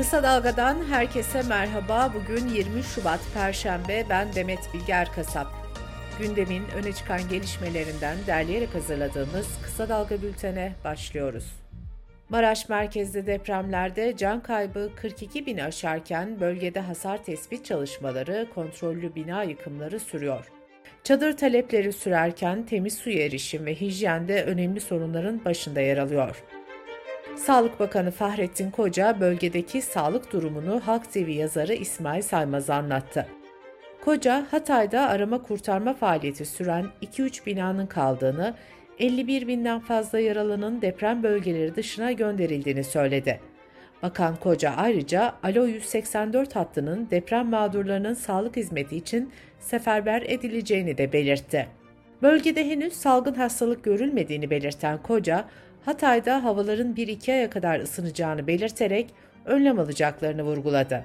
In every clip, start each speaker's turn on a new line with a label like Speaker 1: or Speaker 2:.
Speaker 1: Kısa Dalga'dan herkese merhaba. Bugün 20 Şubat Perşembe. Ben Demet Bilger Kasap. Gündemin öne çıkan gelişmelerinden derleyerek hazırladığımız Kısa Dalga bültene başlıyoruz. Maraş merkezli depremlerde can kaybı 42 bini aşarken bölgede hasar tespit çalışmaları, kontrollü bina yıkımları sürüyor. Çadır talepleri sürerken temiz suya erişim ve hijyende önemli sorunların başında yer alıyor. Sağlık Bakanı Fahrettin Koca bölgedeki sağlık durumunu Halk TV yazarı İsmail Saymaz anlattı. Koca, Hatay'da arama kurtarma faaliyeti süren 2-3 binanın kaldığını, 51 binden fazla yaralının deprem bölgeleri dışına gönderildiğini söyledi. Bakan Koca ayrıca Alo 184 hattının deprem mağdurlarının sağlık hizmeti için seferber edileceğini de belirtti. Bölgede henüz salgın hastalık görülmediğini belirten Koca, Hatay'da havaların 1-2 aya kadar ısınacağını belirterek önlem alacaklarını vurguladı.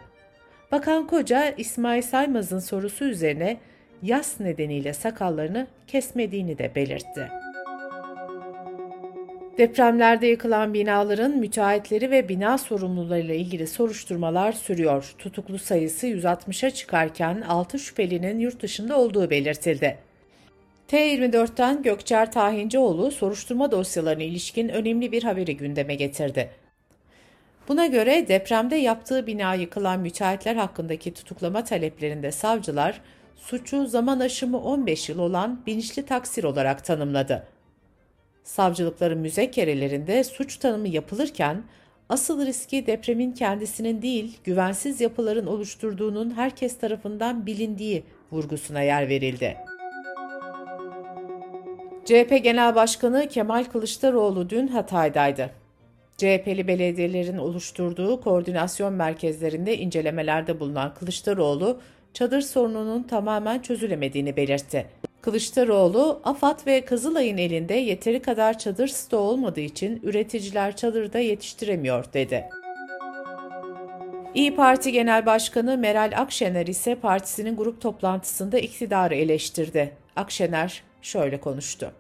Speaker 1: Bakan Koca, İsmail Saymaz'ın sorusu üzerine yas nedeniyle sakallarını kesmediğini de belirtti. Depremlerde yıkılan binaların müteahhitleri ve bina sorumlularıyla ilgili soruşturmalar sürüyor. Tutuklu sayısı 160'a çıkarken 6 şüphelinin yurt dışında olduğu belirtildi. T24'ten Gökçer Tahincioğlu soruşturma dosyalarına ilişkin önemli bir haberi gündeme getirdi. Buna göre depremde yaptığı bina yıkılan müteahhitler hakkındaki tutuklama taleplerinde savcılar suçu zaman aşımı 15 yıl olan bilinçli taksir olarak tanımladı. Savcılıkların müzekkerelerinde suç tanımı yapılırken asıl riski depremin kendisinin değil güvensiz yapıların oluşturduğunun herkes tarafından bilindiği vurgusuna yer verildi. CHP Genel Başkanı Kemal Kılıçdaroğlu dün Hatay'daydı. CHP'li belediyelerin oluşturduğu koordinasyon merkezlerinde incelemelerde bulunan Kılıçdaroğlu, çadır sorununun tamamen çözülemediğini belirtti. Kılıçdaroğlu, AFAD ve Kızılay'ın elinde yeteri kadar çadır stoğu olmadığı için üreticiler çadırda yetiştiremiyor dedi. İyi Parti Genel Başkanı Meral Akşener ise partisinin grup toplantısında iktidarı eleştirdi. Akşener şöyle konuştu.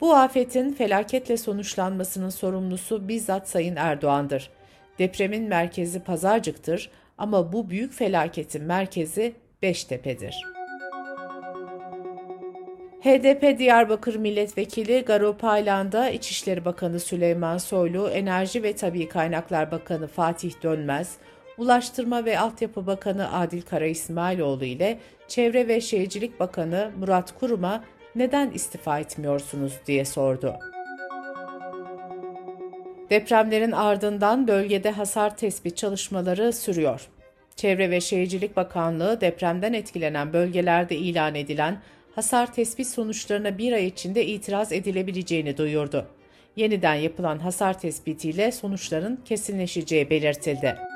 Speaker 1: Bu afetin felaketle sonuçlanmasının sorumlusu bizzat Sayın Erdoğan'dır. Depremin merkezi Pazarcık'tır ama bu büyük felaketin merkezi Beştepe'dir. HDP Diyarbakır Milletvekili Garo Paylan'da İçişleri Bakanı Süleyman Soylu, Enerji ve Tabi Kaynaklar Bakanı Fatih Dönmez, Ulaştırma ve Altyapı Bakanı Adil Kara İsmailoğlu ile Çevre ve Şehircilik Bakanı Murat Kurum'a neden istifa etmiyorsunuz diye sordu. Depremlerin ardından bölgede hasar tespit çalışmaları sürüyor. Çevre ve Şehircilik Bakanlığı depremden etkilenen bölgelerde ilan edilen hasar tespit sonuçlarına bir ay içinde itiraz edilebileceğini duyurdu. Yeniden yapılan hasar tespitiyle sonuçların kesinleşeceği belirtildi.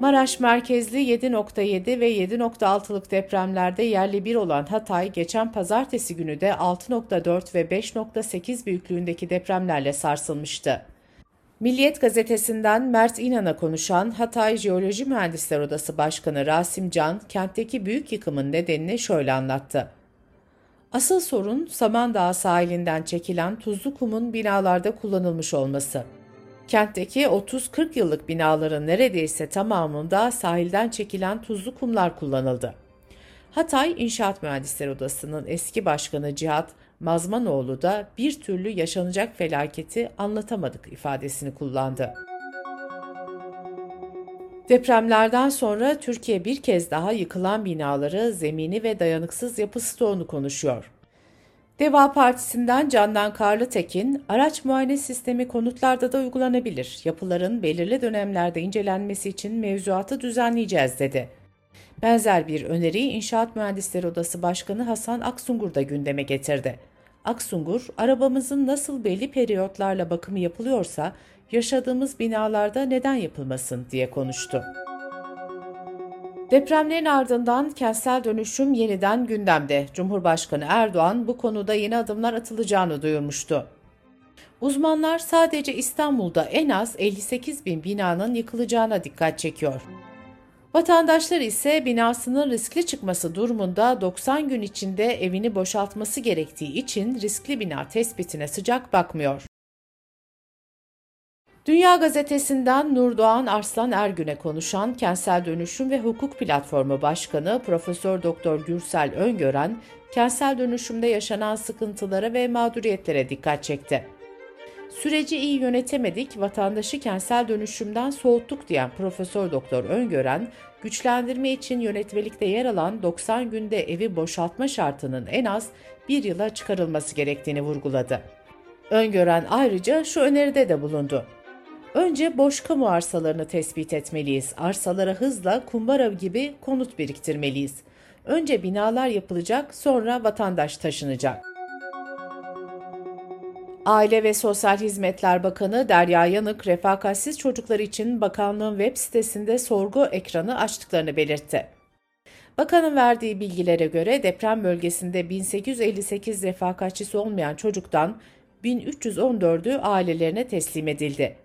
Speaker 1: Maraş merkezli 7.7 ve 7.6'lık depremlerde yerli bir olan Hatay, geçen pazartesi günü de 6.4 ve 5.8 büyüklüğündeki depremlerle sarsılmıştı. Milliyet gazetesinden Mert İnan'a konuşan Hatay Jeoloji Mühendisler Odası Başkanı Rasim Can, kentteki büyük yıkımın nedenini şöyle anlattı. Asıl sorun Samandağ sahilinden çekilen tuzlu kumun binalarda kullanılmış olması. Kentteki 30-40 yıllık binaların neredeyse tamamında sahilden çekilen tuzlu kumlar kullanıldı. Hatay İnşaat Mühendisleri Odası'nın eski başkanı Cihat Mazmanoğlu da bir türlü yaşanacak felaketi anlatamadık ifadesini kullandı. Depremlerden sonra Türkiye bir kez daha yıkılan binaları, zemini ve dayanıksız yapı stoğunu konuşuyor. Deva Partisi'nden Candan Karlıtekin, araç muayene sistemi konutlarda da uygulanabilir. Yapıların belirli dönemlerde incelenmesi için mevzuatı düzenleyeceğiz dedi. Benzer bir öneriyi İnşaat Mühendisleri Odası Başkanı Hasan Aksungur da gündeme getirdi. Aksungur, arabamızın nasıl belli periyotlarla bakımı yapılıyorsa yaşadığımız binalarda neden yapılmasın diye konuştu. Depremlerin ardından kentsel dönüşüm yeniden gündemde. Cumhurbaşkanı Erdoğan bu konuda yeni adımlar atılacağını duyurmuştu. Uzmanlar sadece İstanbul'da en az 58 bin binanın yıkılacağına dikkat çekiyor. Vatandaşlar ise binasının riskli çıkması durumunda 90 gün içinde evini boşaltması gerektiği için riskli bina tespitine sıcak bakmıyor. Dünya Gazetesi'nden Nurdoğan Arslan Ergün'e konuşan Kentsel Dönüşüm ve Hukuk Platformu Başkanı Profesör Doktor Gürsel Öngören, kentsel dönüşümde yaşanan sıkıntılara ve mağduriyetlere dikkat çekti. Süreci iyi yönetemedik, vatandaşı kentsel dönüşümden soğuttuk diyen Profesör Doktor Öngören, güçlendirme için yönetmelikte yer alan 90 günde evi boşaltma şartının en az bir yıla çıkarılması gerektiğini vurguladı. Öngören ayrıca şu öneride de bulundu. Önce boş kamu arsalarını tespit etmeliyiz. Arsalara hızla kumbara gibi konut biriktirmeliyiz. Önce binalar yapılacak, sonra vatandaş taşınacak. Aile ve Sosyal Hizmetler Bakanı Derya Yanık, refakatsiz çocuklar için bakanlığın web sitesinde sorgu ekranı açtıklarını belirtti. Bakanın verdiği bilgilere göre deprem bölgesinde 1858 refakatçisi olmayan çocuktan 1314'ü ailelerine teslim edildi.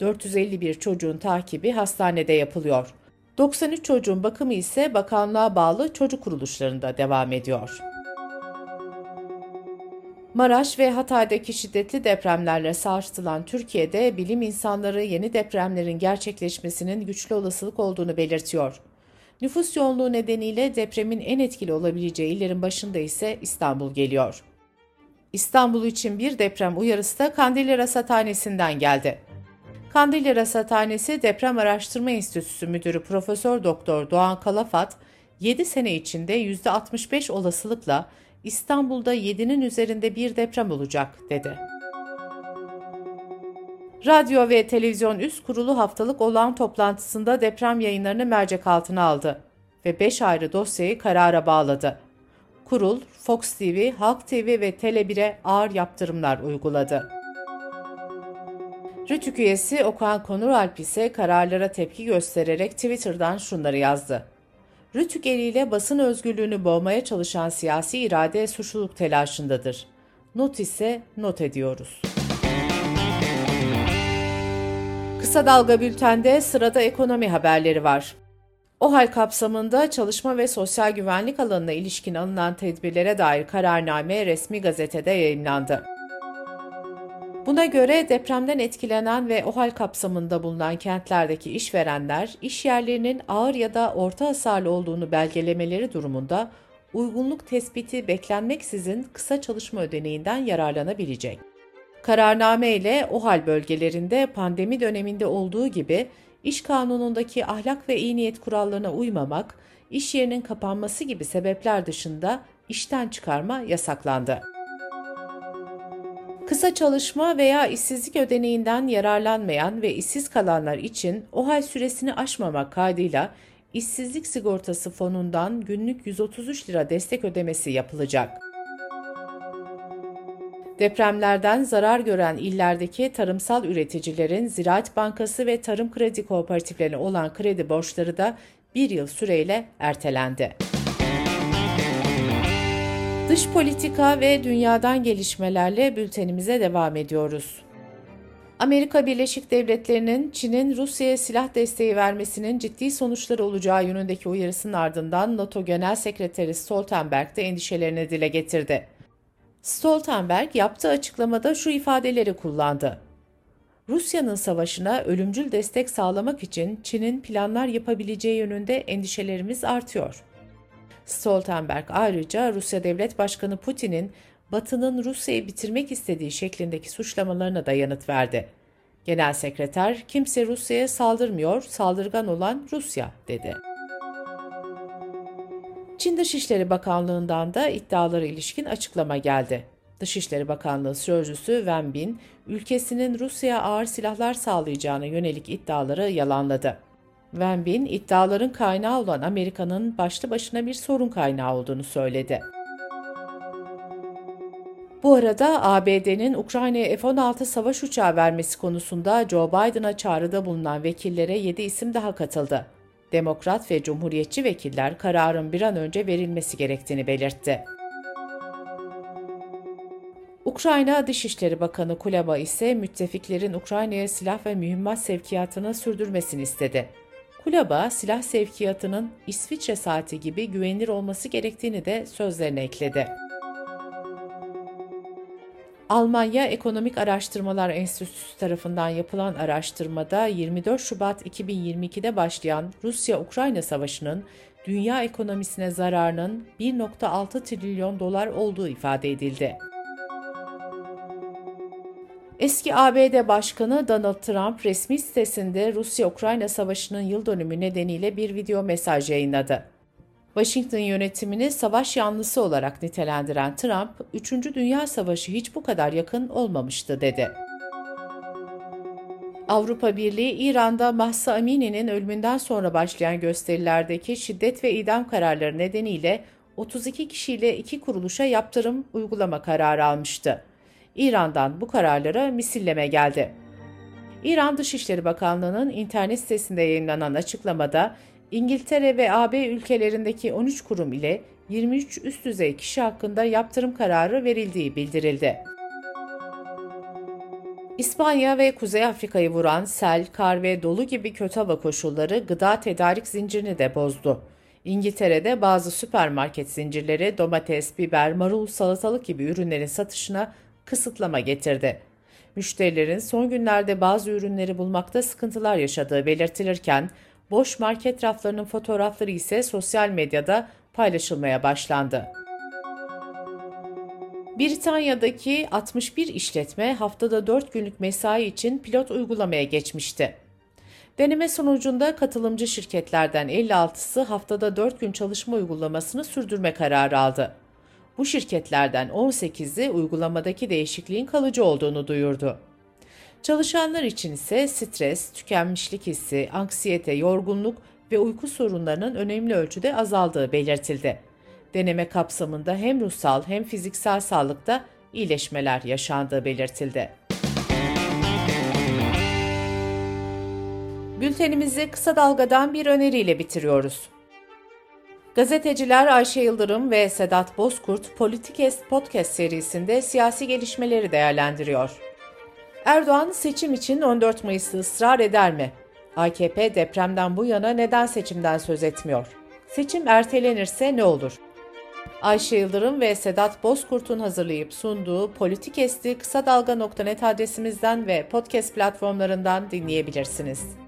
Speaker 1: 451 çocuğun takibi hastanede yapılıyor. 93 çocuğun bakımı ise bakanlığa bağlı çocuk kuruluşlarında devam ediyor. Maraş ve Hatay'daki şiddetli depremlerle sarsılan Türkiye'de bilim insanları yeni depremlerin gerçekleşmesinin güçlü olasılık olduğunu belirtiyor. Nüfus yoğunluğu nedeniyle depremin en etkili olabileceği illerin başında ise İstanbul geliyor. İstanbul için bir deprem uyarısı da Kandilli Rasathanesi'nden geldi. Kandilli Rasathanesi Deprem Araştırma Enstitüsü Müdürü Profesör Doktor Doğan Kalafat, 7 sene içinde %65 olasılıkla İstanbul'da 7'nin üzerinde bir deprem olacak, dedi. Radyo ve Televizyon Üst Kurulu haftalık olağan toplantısında deprem yayınlarını mercek altına aldı ve 5 ayrı dosyayı karara bağladı. Kurul, Fox TV, Halk TV ve Tele1'e ağır yaptırımlar uyguladı. Rütük üyesi Okan Konuralp ise kararlara tepki göstererek Twitter'dan şunları yazdı. Rütük eliyle basın özgürlüğünü boğmaya çalışan siyasi irade suçluluk telaşındadır. Not ise not ediyoruz. Kısa Dalga Bülten'de sırada ekonomi haberleri var. OHAL kapsamında çalışma ve sosyal güvenlik alanına ilişkin alınan tedbirlere dair kararname resmi gazetede yayınlandı. Buna göre depremden etkilenen ve OHAL kapsamında bulunan kentlerdeki işverenler, iş yerlerinin ağır ya da orta hasarlı olduğunu belgelemeleri durumunda uygunluk tespiti beklenmeksizin kısa çalışma ödeneğinden yararlanabilecek. Kararname ile OHAL bölgelerinde pandemi döneminde olduğu gibi iş kanunundaki ahlak ve iyi niyet kurallarına uymamak, iş yerinin kapanması gibi sebepler dışında işten çıkarma yasaklandı. Kısa çalışma veya işsizlik ödeneğinden yararlanmayan ve işsiz kalanlar için OHAL süresini aşmamak kaydıyla işsizlik sigortası fonundan günlük 133 lira destek ödemesi yapılacak. Depremlerden zarar gören illerdeki tarımsal üreticilerin Ziraat Bankası ve Tarım Kredi Kooperatiflerine olan kredi borçları da bir yıl süreyle ertelendi. Dış politika ve dünyadan gelişmelerle bültenimize devam ediyoruz. Amerika Birleşik Devletleri'nin Çin'in Rusya'ya silah desteği vermesinin ciddi sonuçları olacağı yönündeki uyarısının ardından NATO Genel Sekreteri Stoltenberg de endişelerini dile getirdi. Stoltenberg yaptığı açıklamada şu ifadeleri kullandı. Rusya'nın savaşına ölümcül destek sağlamak için Çin'in planlar yapabileceği yönünde endişelerimiz artıyor. Stoltenberg ayrıca Rusya Devlet Başkanı Putin'in Batı'nın Rusya'yı bitirmek istediği şeklindeki suçlamalarına da yanıt verdi. Genel Sekreter, kimse Rusya'ya saldırmıyor, saldırgan olan Rusya, dedi. Çin Dışişleri Bakanlığı'ndan da iddialara ilişkin açıklama geldi. Dışişleri Bakanlığı Sözcüsü Wen Bin, ülkesinin Rusya'ya ağır silahlar sağlayacağına yönelik iddiaları yalanladı. Van Bin, iddiaların kaynağı olan Amerika'nın başlı başına bir sorun kaynağı olduğunu söyledi. Bu arada ABD'nin Ukrayna'ya F-16 savaş uçağı vermesi konusunda Joe Biden'a çağrıda bulunan vekillere 7 isim daha katıldı. Demokrat ve Cumhuriyetçi vekiller kararın bir an önce verilmesi gerektiğini belirtti. Ukrayna Dışişleri Bakanı Kuleba ise müttefiklerin Ukrayna'ya silah ve mühimmat sevkiyatını sürdürmesini istedi. Kulaba silah sevkiyatının İsviçre saati gibi güvenilir olması gerektiğini de sözlerine ekledi. Almanya Ekonomik Araştırmalar Enstitüsü tarafından yapılan araştırmada 24 Şubat 2022'de başlayan Rusya-Ukrayna savaşının dünya ekonomisine zararının 1.6 trilyon dolar olduğu ifade edildi. Eski ABD Başkanı Donald Trump resmi sitesinde Rusya-Ukrayna savaşının yıl dönümü nedeniyle bir video mesaj yayınladı. Washington yönetimini savaş yanlısı olarak nitelendiren Trump, 3. Dünya Savaşı hiç bu kadar yakın olmamıştı dedi. Avrupa Birliği, İran'da Mahsa Amini'nin ölümünden sonra başlayan gösterilerdeki şiddet ve idam kararları nedeniyle 32 kişiyle iki kuruluşa yaptırım uygulama kararı almıştı. İran'dan bu kararlara misilleme geldi. İran Dışişleri Bakanlığı'nın internet sitesinde yayınlanan açıklamada İngiltere ve AB ülkelerindeki 13 kurum ile 23 üst düzey kişi hakkında yaptırım kararı verildiği bildirildi. İspanya ve Kuzey Afrika'yı vuran sel, kar ve dolu gibi kötü hava koşulları gıda tedarik zincirini de bozdu. İngiltere'de bazı süpermarket zincirleri domates, biber, marul, salatalık gibi ürünlerin satışına kısıtlama getirdi. Müşterilerin son günlerde bazı ürünleri bulmakta sıkıntılar yaşadığı belirtilirken, boş market raflarının fotoğrafları ise sosyal medyada paylaşılmaya başlandı. Britanya'daki 61 işletme haftada 4 günlük mesai için pilot uygulamaya geçmişti. Deneme sonucunda katılımcı şirketlerden 56'sı haftada 4 gün çalışma uygulamasını sürdürme kararı aldı. Bu şirketlerden 18'i uygulamadaki değişikliğin kalıcı olduğunu duyurdu. Çalışanlar için ise stres, tükenmişlik hissi, anksiyete, yorgunluk ve uyku sorunlarının önemli ölçüde azaldığı belirtildi. Deneme kapsamında hem ruhsal hem fiziksel sağlıkta iyileşmeler yaşandığı belirtildi. Bültenimizi kısa dalgadan bir öneriyle bitiriyoruz. Gazeteciler Ayşe Yıldırım ve Sedat Bozkurt Politikest podcast serisinde siyasi gelişmeleri değerlendiriyor. Erdoğan seçim için 14 Mayıs'ı ısrar eder mi? AKP depremden bu yana neden seçimden söz etmiyor? Seçim ertelenirse ne olur? Ayşe Yıldırım ve Sedat Bozkurt'un hazırlayıp sunduğu Politikesti kısa dalga.net adresimizden ve podcast platformlarından dinleyebilirsiniz.